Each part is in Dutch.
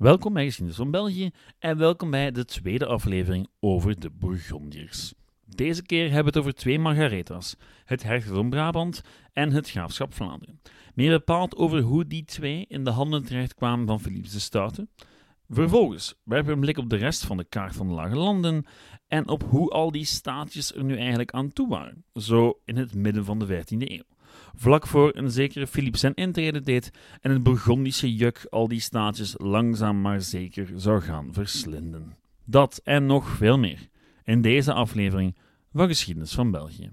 Welkom bij Geschiedenis van België en welkom bij de tweede aflevering over de Bourgondiërs. Deze keer hebben we het over twee Margaretha's, het hertogdom Brabant en het graafschap Vlaanderen. Meer bepaald over hoe die twee in de handen terechtkwamen van Philips de Stoute. Vervolgens werpen we een blik op de rest van de kaart van de Lage Landen en op hoe al die staatjes er nu eigenlijk aan toe waren, zo in het midden van de 14e eeuw vlak voor een zekere Philippe zijn intrede deed en het Burgondische juk al die staatjes langzaam maar zeker zou gaan verslinden. Dat en nog veel meer in deze aflevering van Geschiedenis van België.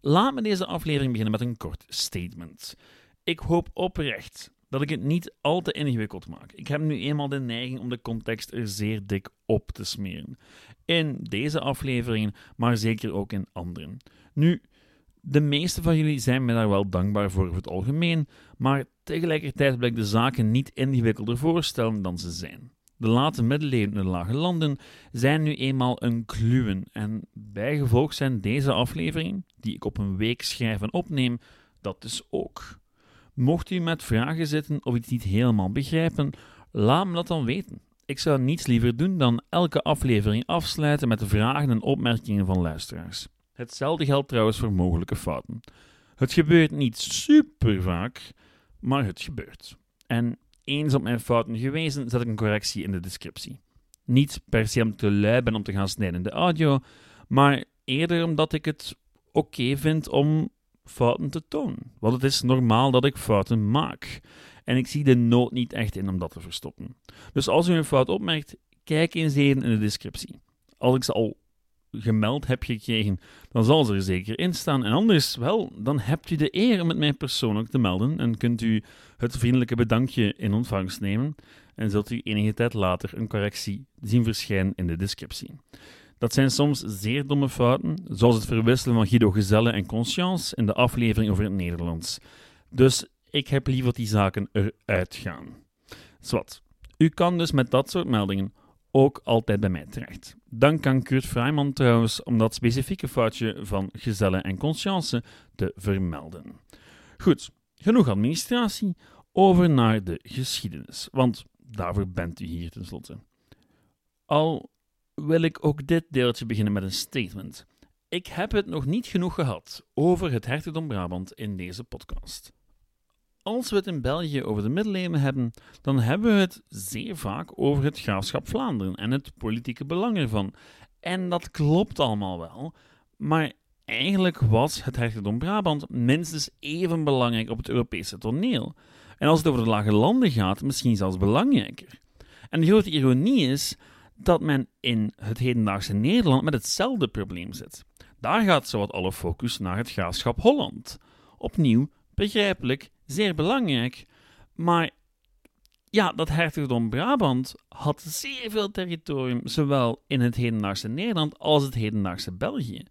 Laat me deze aflevering beginnen met een kort statement. Ik hoop oprecht dat ik het niet al te ingewikkeld maak. Ik heb nu eenmaal de neiging om de context er zeer dik op te smeren. In deze afleveringen, maar zeker ook in anderen. Nu, de meeste van jullie zijn me daar wel dankbaar voor over het algemeen, maar tegelijkertijd ik de zaken niet ingewikkelder voorstellen dan ze zijn. De late middeleeuwen en de lage landen zijn nu eenmaal een kluwen en bijgevolg zijn deze afleveringen, die ik op een week schrijf en opneem, dat dus ook. Mocht u met vragen zitten of iets niet helemaal begrijpen, laat me dat dan weten. Ik zou niets liever doen dan elke aflevering afsluiten met de vragen en opmerkingen van luisteraars. Hetzelfde geldt trouwens voor mogelijke fouten. Het gebeurt niet super vaak, maar het gebeurt. En eens op mijn fouten gewezen, zet ik een correctie in de descriptie. Niet per se ik te lui ben om te gaan snijden in de audio, maar eerder omdat ik het oké vind om fouten te tonen. Want het is normaal dat ik fouten maak. En ik zie de nood niet echt in om dat te verstoppen. Dus als u een fout opmerkt, kijk eens even in de descriptie. Als ik ze al gemeld heb gekregen, dan zal ze er zeker in staan. En anders, wel, dan hebt u de eer om mij persoonlijk te melden en kunt u het vriendelijke bedankje in ontvangst nemen en zult u enige tijd later een correctie zien verschijnen in de descriptie. Dat zijn soms zeer domme fouten, zoals het verwisselen van Guido Gezelle en Conscience in de aflevering over het Nederlands. Dus ik heb liever die zaken eruit gaan. Zwat. U kan dus met dat soort meldingen ook altijd bij mij terecht. Dank aan Kurt Freiman trouwens om dat specifieke foutje van Gezelle en Conscience te vermelden. Goed, genoeg administratie. Over naar de geschiedenis, want daarvoor bent u hier tenslotte. Al wil ik ook dit deeltje beginnen met een statement. Ik heb het nog niet genoeg gehad over het hertogdom Brabant in deze podcast. Als we het in België over de middeleeuwen hebben, dan hebben we het zeer vaak over het graafschap Vlaanderen en het politieke belang ervan. En dat klopt allemaal wel, maar eigenlijk was het hertogdom Brabant minstens even belangrijk op het Europese toneel. En als het over de lage landen gaat, misschien zelfs belangrijker. En de grote ironie is dat men in het hedendaagse Nederland met hetzelfde probleem zit. Daar gaat zowat alle focus naar het graafschap Holland. Opnieuw, begrijpelijk, zeer belangrijk, maar ja, dat hertogdom Brabant had zeer veel territorium, zowel in het hedendaagse Nederland als het hedendaagse België.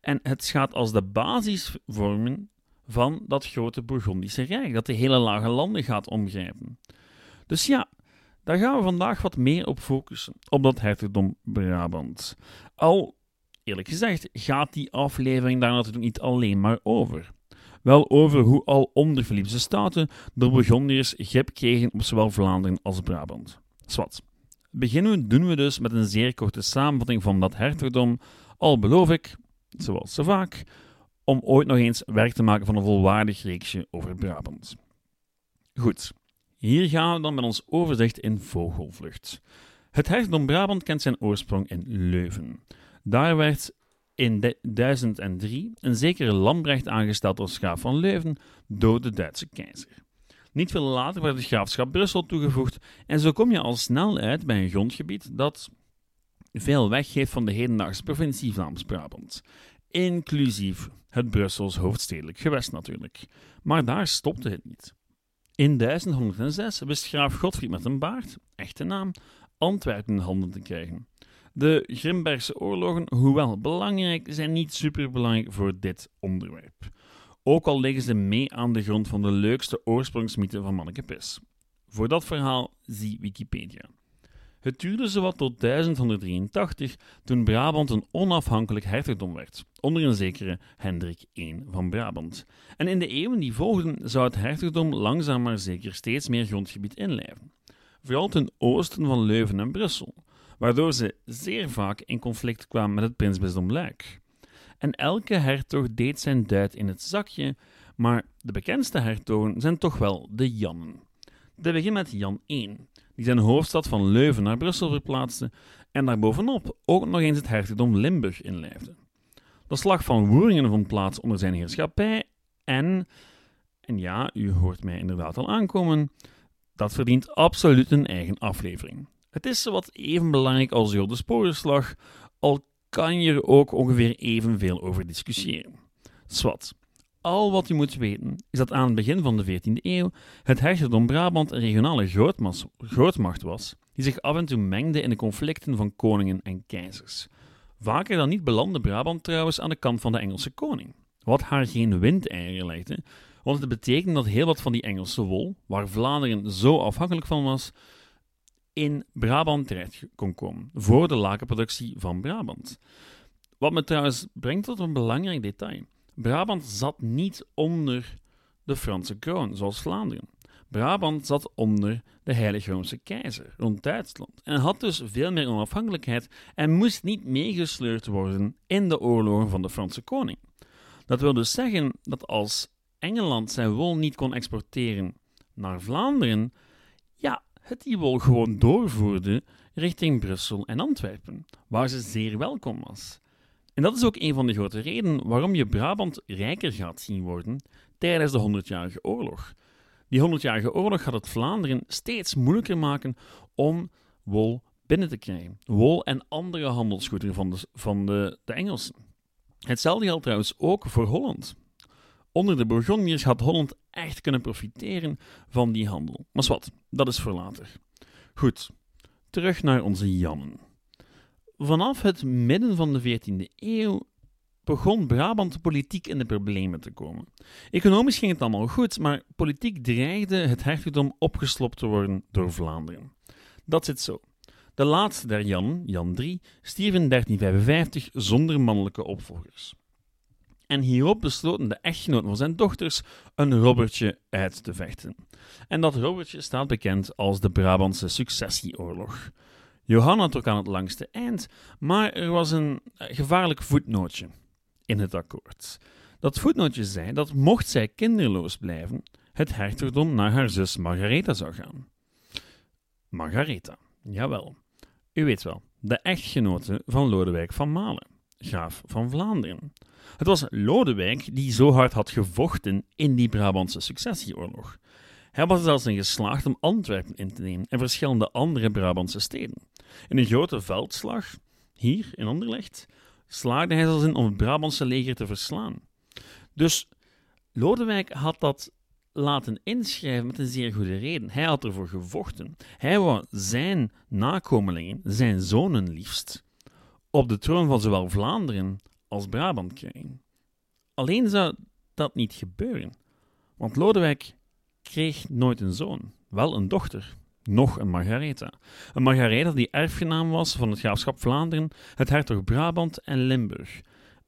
En het gaat als de basis vormen van dat grote Bourgondische Rijk, dat de hele lage landen gaat omgrijpen. Dus ja, daar gaan we vandaag wat meer op focussen, op dat hertogdom Brabant. Al, eerlijk gezegd, gaat die aflevering daar natuurlijk niet alleen maar over. Wel over hoe al onder Philipse Staten de Burgondiërs grip kregen op zowel Vlaanderen als Brabant. Zwat. Beginnen doen we dus met een zeer korte samenvatting van dat hertogdom, al beloof ik, zoals zo vaak, om ooit nog eens werk te maken van een volwaardig reeksje over Brabant. Goed, hier gaan we dan met ons overzicht in vogelvlucht. Het hertogdom Brabant kent zijn oorsprong in Leuven. Daar werd in 1003 een zekere Lambrecht aangesteld als graaf van Leuven door de Duitse keizer. Niet veel later werd het graafschap Brussel toegevoegd en zo kom je al snel uit bij een grondgebied dat veel weggeeft van de hedendaagse provincie Vlaams-Brabant, inclusief het Brussels hoofdstedelijk gewest natuurlijk. Maar daar stopte het niet. In 1106 wist graaf Godfried met een baard, echte naam, Antwerpen in handen te krijgen. De Grimbergse oorlogen, hoewel belangrijk, zijn niet superbelangrijk voor dit onderwerp. Ook al liggen ze mee aan de grond van de leukste oorsprongsmythe van Manneke Pis. Voor dat verhaal zie Wikipedia. Het duurde zowat tot 1183 toen Brabant een onafhankelijk hertogdom werd, onder een zekere Hendrik I van Brabant. En in de eeuwen die volgden zou het hertogdom langzaam maar zeker steeds meer grondgebied inlijven, vooral ten oosten van Leuven en Brussel, waardoor ze zeer vaak in conflict kwamen met het prinsbisdom Luik. En elke hertog deed zijn duit in het zakje, maar de bekendste hertogen zijn toch wel de Jannen. Te beginnen met Jan I, die zijn hoofdstad van Leuven naar Brussel verplaatste en daarbovenop ook nog eens het hertogdom Limburg inlijfde. De slag van Woeringen vond plaats onder zijn heerschappij en, en ja, u hoort mij inderdaad al aankomen, dat verdient absoluut een eigen aflevering. Het is wat even belangrijk als de Sporenslag, al kan je er ook ongeveer evenveel over discussiëren. Swat. Al wat je moet weten is dat aan het begin van de 14e eeuw het hertogdom Brabant een regionale grootmacht was, die zich af en toe mengde in de conflicten van koningen en keizers. Vaker dan niet belandde Brabant trouwens aan de kant van de Engelse koning, wat haar geen windeieren legde, want het betekende dat heel wat van die Engelse wol, waar Vlaanderen zo afhankelijk van was, in Brabant terecht kon komen, voor de lakenproductie van Brabant. Wat me trouwens brengt tot een belangrijk detail. Brabant zat niet onder de Franse kroon, zoals Vlaanderen. Brabant zat onder de Heilige Roomse keizer rond Duitsland en had dus veel meer onafhankelijkheid en moest niet meegesleurd worden in de oorlogen van de Franse koning. Dat wil dus zeggen dat als Engeland zijn wol niet kon exporteren naar Vlaanderen, ja, het die wol gewoon doorvoerde richting Brussel en Antwerpen, waar ze zeer welkom was. En dat is ook een van de grote redenen waarom je Brabant rijker gaat zien worden tijdens de Honderdjarige Oorlog. Die Honderdjarige Oorlog gaat het Vlaanderen steeds moeilijker maken om wol binnen te krijgen. Wol en andere handelsgoederen van de, van de, de Engelsen. Hetzelfde geldt trouwens ook voor Holland. Onder de Bourgondiërs had Holland echt kunnen profiteren van die handel. Maar wat, dat is voor later. Goed, terug naar onze Jannen. Vanaf het midden van de 14e eeuw begon Brabant politiek in de problemen te komen. Economisch ging het allemaal goed, maar politiek dreigde het hertogdom opgeslopt te worden door Vlaanderen. Dat zit zo. De laatste der Jan, Jan III, stierf in 1355 zonder mannelijke opvolgers. En hierop besloten de echtgenoten van zijn dochters een Robertje uit te vechten. En dat Robertje staat bekend als de Brabantse successieoorlog. Johanna trok aan het langste eind, maar er was een eh, gevaarlijk voetnootje in het akkoord. Dat voetnootje zei dat mocht zij kinderloos blijven, het hertogdom naar haar zus Margaretha zou gaan. Margaretha, jawel. U weet wel, de echtgenote van Lodewijk van Malen, graaf van Vlaanderen. Het was Lodewijk die zo hard had gevochten in die Brabantse successieoorlog. Hij was zelfs in geslaagd om Antwerpen in te nemen en verschillende andere Brabantse steden. In een grote veldslag, hier in Anderlecht, slaagde hij zelfs in om het Brabantse leger te verslaan. Dus Lodewijk had dat laten inschrijven met een zeer goede reden. Hij had ervoor gevochten. Hij wou zijn nakomelingen, zijn zonen liefst, op de troon van zowel Vlaanderen als Brabant krijgen. Alleen zou dat niet gebeuren, want Lodewijk kreeg nooit een zoon, wel een dochter, nog een Margaretha. Een Margaretha die erfgenaam was van het graafschap Vlaanderen, het hertog Brabant en Limburg.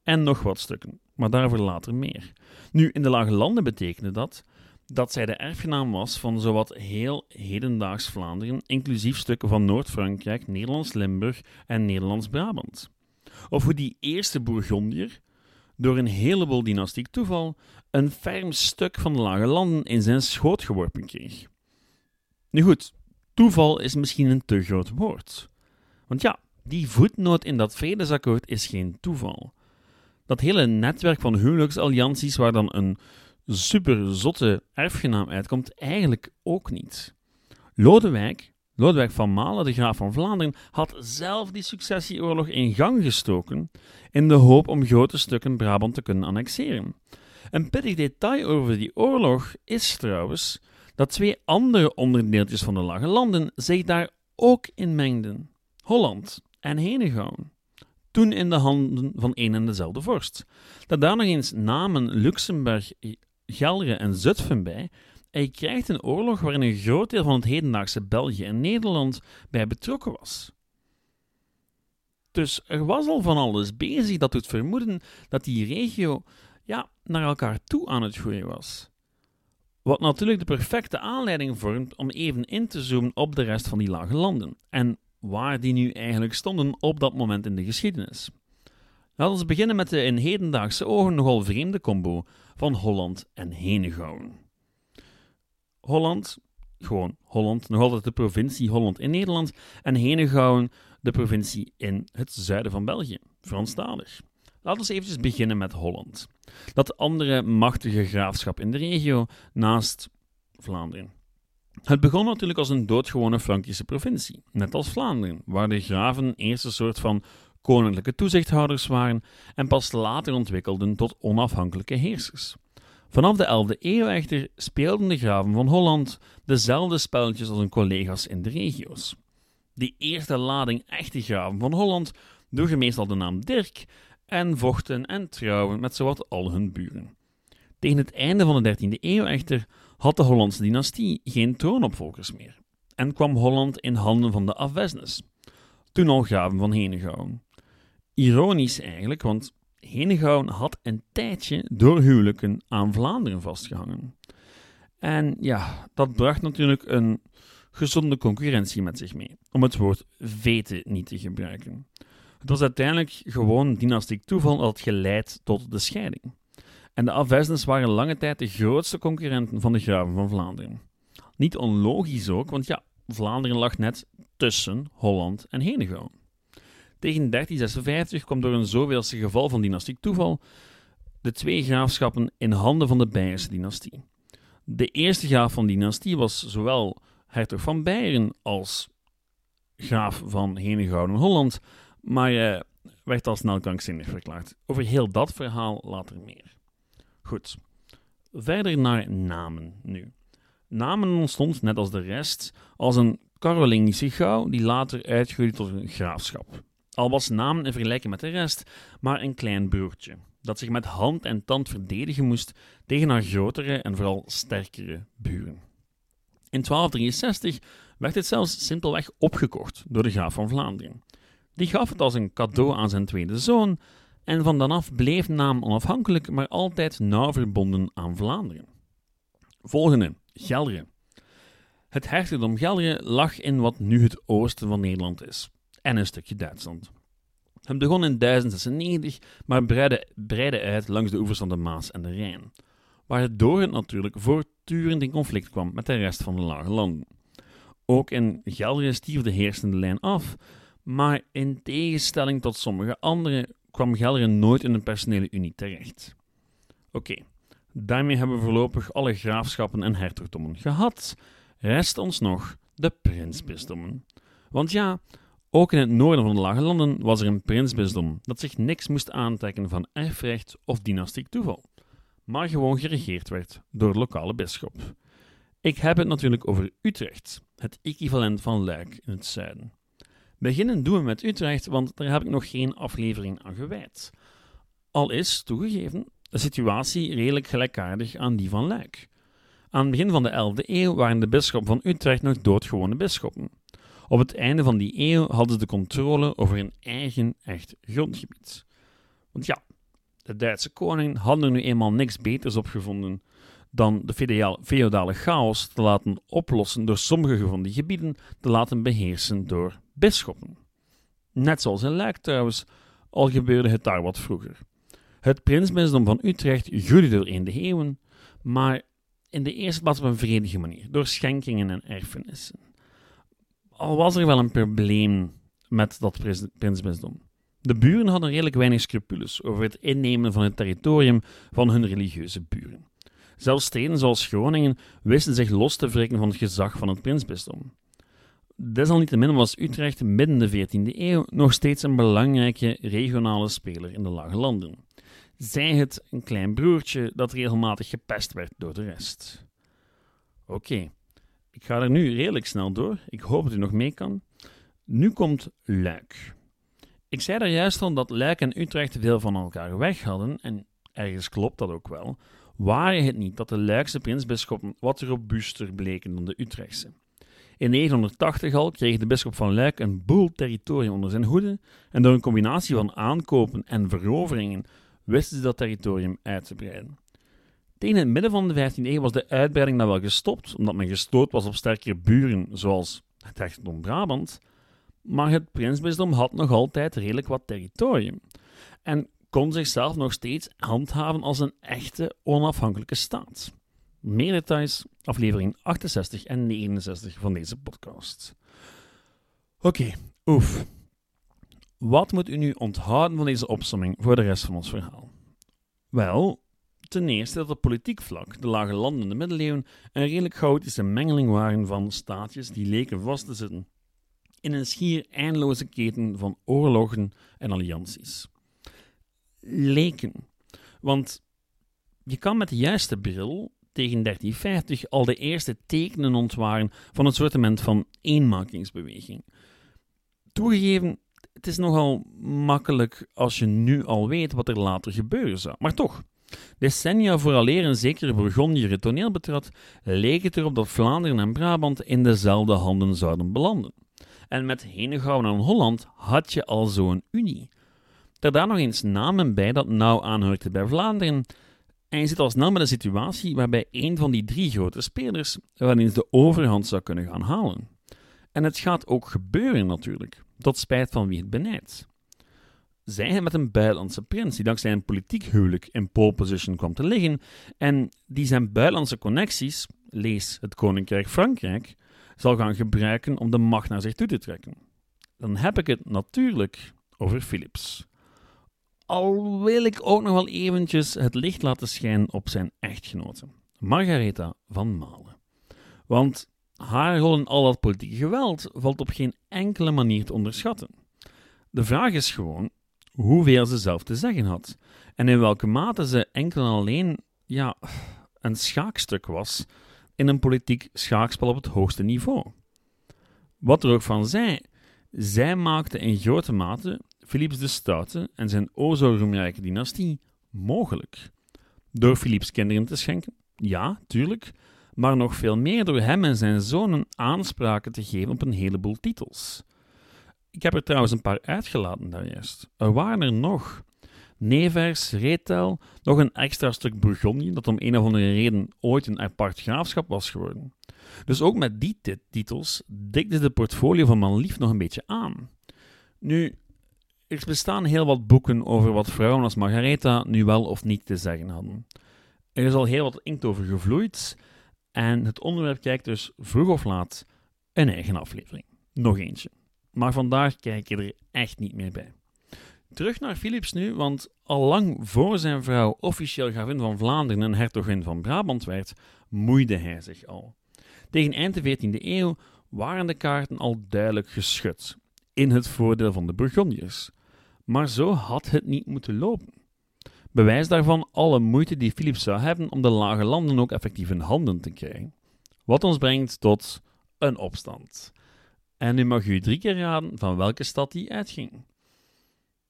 En nog wat stukken, maar daarover later meer. Nu, in de Lage Landen betekende dat dat zij de erfgenaam was van zowat heel hedendaags Vlaanderen, inclusief stukken van Noord-Frankrijk, Nederlands-Limburg en Nederlands-Brabant. Of hoe die eerste Bourgondier, door een heleboel dynastiek toeval, een ferm stuk van de Lage Landen in zijn schoot geworpen kreeg. Nu goed, toeval is misschien een te groot woord. Want ja, die voetnoot in dat vredesakkoord is geen toeval. Dat hele netwerk van huwelijksallianties waar dan een super zotte erfgenaam uitkomt, eigenlijk ook niet. Lodewijk, Lodewijk van Malen, de graaf van Vlaanderen, had zelf die successieoorlog in gang gestoken in de hoop om grote stukken Brabant te kunnen annexeren. Een pittig detail over die oorlog is trouwens dat twee andere onderdeeltjes van de Lage Landen zich daar ook in mengden: Holland en Henegouwen. Toen in de handen van een en dezelfde vorst. Dat daar nog eens namen Luxemburg, Gelre en Zutphen bij, en je krijgt een oorlog waarin een groot deel van het hedendaagse België en Nederland bij betrokken was. Dus er was al van alles bezig dat doet vermoeden dat die regio ja, naar elkaar toe aan het groeien was. Wat natuurlijk de perfecte aanleiding vormt om even in te zoomen op de rest van die lage landen en waar die nu eigenlijk stonden op dat moment in de geschiedenis. Laten we beginnen met de in hedendaagse ogen nogal vreemde combo van Holland en Henegouwen. Holland, gewoon Holland, nog altijd de provincie Holland in Nederland, en Henegouwen, de provincie in het zuiden van België, Franstalig. Laten we eventjes beginnen met Holland. Dat andere machtige graafschap in de regio naast Vlaanderen. Het begon natuurlijk als een doodgewone Frankische provincie, net als Vlaanderen, waar de graven eerst een soort van koninklijke toezichthouders waren en pas later ontwikkelden tot onafhankelijke heersers. Vanaf de 11e eeuw echter speelden de graven van Holland dezelfde spelletjes als hun collega's in de regio's. Die eerste lading echte graven van Holland droegen meestal de naam Dirk en vochten en trouwen met zowat al hun buren. Tegen het einde van de 13e eeuw echter had de Hollandse dynastie geen troonopvolgers meer en kwam Holland in handen van de Avesnes, toen al graven van Henegouwen. Ironisch eigenlijk, want Henegouwen had een tijdje door huwelijken aan Vlaanderen vastgehangen. En ja, dat bracht natuurlijk een gezonde concurrentie met zich mee, om het woord vete niet te gebruiken. Het was uiteindelijk gewoon dynastiek toeval dat geleid tot de scheiding. En de Avesnes waren lange tijd de grootste concurrenten van de graven van Vlaanderen. Niet onlogisch ook, want ja, Vlaanderen lag net tussen Holland en Henegouwen. Tegen 1356 kwam door een zoveelste geval van dynastiek toeval de twee graafschappen in handen van de Beierse dynastie. De eerste graaf van dynastie was zowel hertog van Beieren als graaf van Henegouwen Holland, maar uh, werd al snel krankzinnig verklaard. Over heel dat verhaal later meer. Goed, verder naar namen nu. Namen ontstond, net als de rest, als een Karolingische gauw die later uitgroeide tot een graafschap. Al was namen in vergelijking met de rest maar een klein broertje, dat zich met hand en tand verdedigen moest tegen haar grotere en vooral sterkere buren. In 1263 werd het zelfs simpelweg opgekocht door de graaf van Vlaanderen. Die gaf het als een cadeau aan zijn tweede zoon en van dan af bleef naam onafhankelijk, maar altijd nauw verbonden aan Vlaanderen. Volgende, Gelre. Het hertogdom Gelre lag in wat nu het oosten van Nederland is, en een stukje Duitsland. Het begon in 1096, maar breidde, breidde uit langs de oevers van de Maas en de Rijn, waardoor het natuurlijk voortdurend in conflict kwam met de rest van de lage landen. Ook in Gelre stierf de heersende lijn af, maar in tegenstelling tot sommige anderen kwam Gelre nooit in een personele unie terecht. Oké, daarmee hebben we voorlopig alle graafschappen en hertogdommen gehad. Rest ons nog de prinsbisdommen. Want ja, ook in het noorden van de Lage Landen was er een prinsbisdom dat zich niks moest aantrekken van erfrecht of dynastiek toeval, maar gewoon geregeerd werd door de lokale bisschop. Ik heb het natuurlijk over Utrecht, het equivalent van Luik in het zuiden. Beginnen doen we met Utrecht, want daar heb ik nog geen aflevering aan gewijd. Al is, toegegeven, de situatie redelijk gelijkaardig aan die van Luik. Aan het begin van de 11e eeuw waren de bisschop van Utrecht nog doodgewone bisschoppen. Op het einde van die eeuw hadden ze de controle over hun eigen echt grondgebied. Want ja, de Duitse koning had er nu eenmaal niks beters op gevonden dan de feodale chaos te laten oplossen door sommige die gebieden te laten beheersen door bisschoppen. Net zoals in Luik trouwens, al gebeurde het daar wat vroeger. Het prinsbisdom van Utrecht groeide door in de eeuwen, maar in de eerste plaats op een vredige manier, door schenkingen en erfenissen. Al was er wel een probleem met dat prinsbisdom. De buren hadden redelijk weinig scrupules over het innemen van het territorium van hun religieuze buren. Zelfs steden zoals Groningen wisten zich los te wrikken van het gezag van het prinsbisdom. Desalniettemin was Utrecht midden de 14e eeuw nog steeds een belangrijke regionale speler in de Lage Landen. Zij het een klein broertje dat regelmatig gepest werd door de rest. Oké, ik ga er nu redelijk snel door. Ik hoop dat u nog mee kan. Nu komt Luik. Ik zei daar juist al dat Luik en Utrecht veel van elkaar weg hadden, en ergens klopt dat ook wel, waren het niet dat de Luikse prinsbisschoppen wat robuuster bleken dan de Utrechtse. In 980 al kreeg de bisschop van Luik een boel territorium onder zijn hoede en door een combinatie van aankopen en veroveringen wisten ze dat territorium uit te breiden. Tegen het midden van de 15e eeuw was de uitbreiding dan wel gestopt, omdat men gestoot was op sterkere buren, zoals het hertogdom Brabant, maar het prinsbisdom had nog altijd redelijk wat territorium en kon zichzelf nog steeds handhaven als een echte onafhankelijke staat. Meer details, aflevering 68 en 69 van deze podcast. Oké, oef. Wat moet u nu onthouden van deze opsomming voor de rest van ons verhaal? Wel, ten eerste dat op politiek vlak de lage landen in de middeleeuwen een redelijk chaotische mengeling waren van staatjes die leken vast te zitten in een schier eindeloze keten van oorlogen en allianties. Leken. Want je kan met de juiste bril tegen 1350 al de eerste tekenen ontwaren van een soortement van eenmakingsbeweging. Toegegeven, het is nogal makkelijk als je nu al weet wat er later gebeuren zou. Maar toch, decennia vooraleer een zekere Bourgondië het toneel betrad, leek het erop dat Vlaanderen en Brabant in dezelfde handen zouden belanden. En met Henegouwen en Holland had je al zo'n unie. Daar nog eens namen bij dat nauw aanhoorde bij Vlaanderen, en je zit al snel met een situatie waarbij een van die drie grote spelers wel eens de overhand zou kunnen gaan halen. En het gaat ook gebeuren natuurlijk, tot spijt van wie het benijdt. Zij hij met een buitenlandse prins die dankzij een politiek huwelijk in pole position kwam te liggen en die zijn buitenlandse connecties, lees het Koninkrijk Frankrijk, zal gaan gebruiken om de macht naar zich toe te trekken. Dan heb ik het natuurlijk over Philips. Al wil ik ook nog wel eventjes het licht laten schijnen op zijn echtgenote, Margaretha van Malen. Want haar rol in al dat politieke geweld valt op geen enkele manier te onderschatten. De vraag is gewoon hoeveel ze zelf te zeggen had en in welke mate ze enkel en alleen ja, een schaakstuk was in een politiek schaakspel op het hoogste niveau. Wat er ook van zij, zij maakte in grote mate Philips de Stoute en zijn o dynastie mogelijk. Door Philips kinderen te schenken? Ja, tuurlijk, maar nog veel meer door hem en zijn zonen aanspraken te geven op een heleboel titels. Ik heb er trouwens een paar uitgelaten daar juist. Er waren er nog. Nevers, Retel, nog een extra stuk Bourgondië dat om een of andere reden ooit een apart graafschap was geworden. Dus ook met die titels dikte de portfolio van man lief nog een beetje aan. Nu, er bestaan heel wat boeken over wat vrouwen als Margaretha nu wel of niet te zeggen hadden. Er is al heel wat inkt over gevloeid en het onderwerp kijkt dus vroeg of laat een eigen aflevering. Nog eentje. Maar vandaag kijk je er echt niet meer bij. Terug naar Philips nu, want al lang voor zijn vrouw officieel gravin van Vlaanderen en hertogin van Brabant werd, moeide hij zich al. Tegen eind de 14e eeuw waren de kaarten al duidelijk geschud, in het voordeel van de Burgondiërs. Maar zo had het niet moeten lopen. Bewijs daarvan alle moeite die Philips zou hebben om de lage landen ook effectief in handen te krijgen. Wat ons brengt tot een opstand. En nu mag u drie keer raden van welke stad die uitging.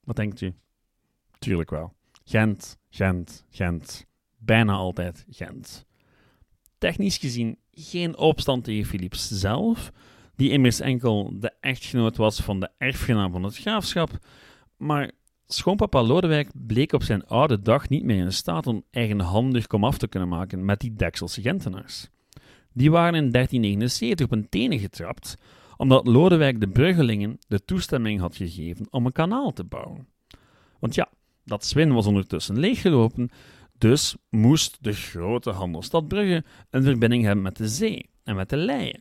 Wat denkt u? Tuurlijk wel. Gent, Gent, Gent. Bijna altijd Gent. Technisch gezien geen opstand tegen Philips zelf, die immers enkel de echtgenoot was van de erfgenaam van het graafschap, maar schoonpapa Lodewijk bleek op zijn oude dag niet meer in staat om eigenhandig komaf te kunnen maken met die Dekselse Gentenaars. Die waren in 1379 op een tenen getrapt, omdat Lodewijk de Bruggelingen de toestemming had gegeven om een kanaal te bouwen. Want ja, dat Zwin was ondertussen leeggelopen, dus moest de grote handelsstad Brugge een verbinding hebben met de zee en met de Leien.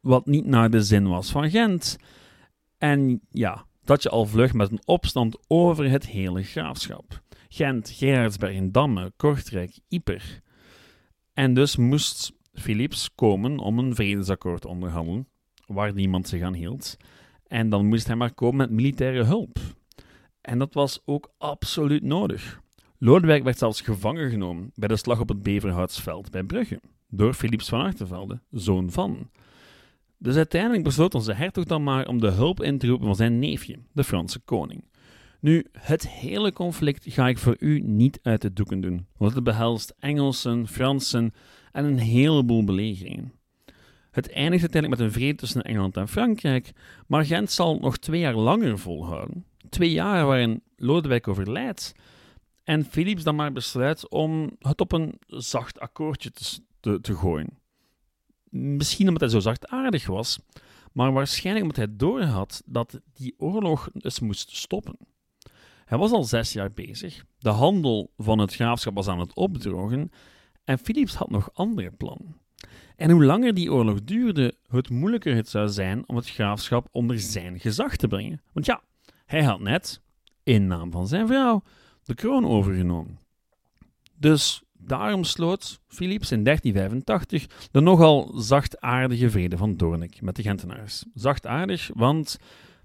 Wat niet naar de zin was van Gent. En ja, dat je al vlug met een opstand over het hele graafschap. Gent, Gerardsbergen, Damme, Kortrijk, Yper. En dus moest Philips komen om een vredesakkoord te onderhandelen, waar niemand zich aan hield. En dan moest hij maar komen met militaire hulp. En dat was ook absoluut nodig. Lodewijk werd zelfs gevangen genomen bij de slag op het Beverhoutsveld bij Brugge, door Philips van Achtervelde, zoon van. Dus uiteindelijk besloot onze hertog dan maar om de hulp in te roepen van zijn neefje, de Franse koning. Nu, het hele conflict ga ik voor u niet uit de doeken doen, want het behelst Engelsen, Fransen en een heleboel belegeringen. Het eindigt uiteindelijk met een vrede tussen Engeland en Frankrijk, maar Gent zal nog twee jaar langer volhouden. Twee jaar waarin Lodewijk overlijdt en Philips dan maar besluit om het op een zacht akkoordje te, te, gooien. Misschien omdat hij zo zachtaardig was, maar waarschijnlijk omdat hij doorhad dat die oorlog dus moest stoppen. Hij was al zes jaar bezig, de handel van het graafschap was aan het opdrogen en Philips had nog andere plannen. En hoe langer die oorlog duurde, hoe moeilijker het zou zijn om het graafschap onder zijn gezag te brengen. Want ja, hij had net, in naam van zijn vrouw, de kroon overgenomen. Dus daarom sloot Philips in 1385 de nogal zachtaardige vrede van Doornik met de Gentenaars. Zachtaardig, want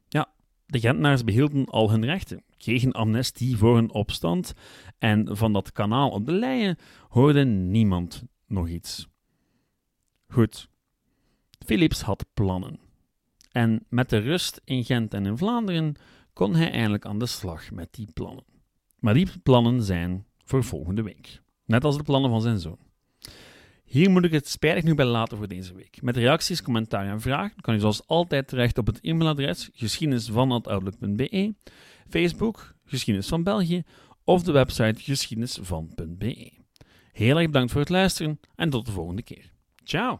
ja, de Gentenaars behielden al hun rechten, kregen amnestie voor hun opstand en van dat kanaal op de Leien hoorde niemand nog iets. Goed, Philips had plannen. En met de rust in Gent en in Vlaanderen kon hij eindelijk aan de slag met die plannen. Maar die plannen zijn voor volgende week. Net als de plannen van zijn zoon. Hier moet ik het spijtig nu bij laten voor deze week. Met reacties, commentaar en vragen kan u zoals altijd terecht op het e-mailadres geschiedenisvan.outlook.be, Facebook, Geschiedenis van België of de website geschiedenisvan.be. Heel erg bedankt voor het luisteren en tot de volgende keer. Ciao!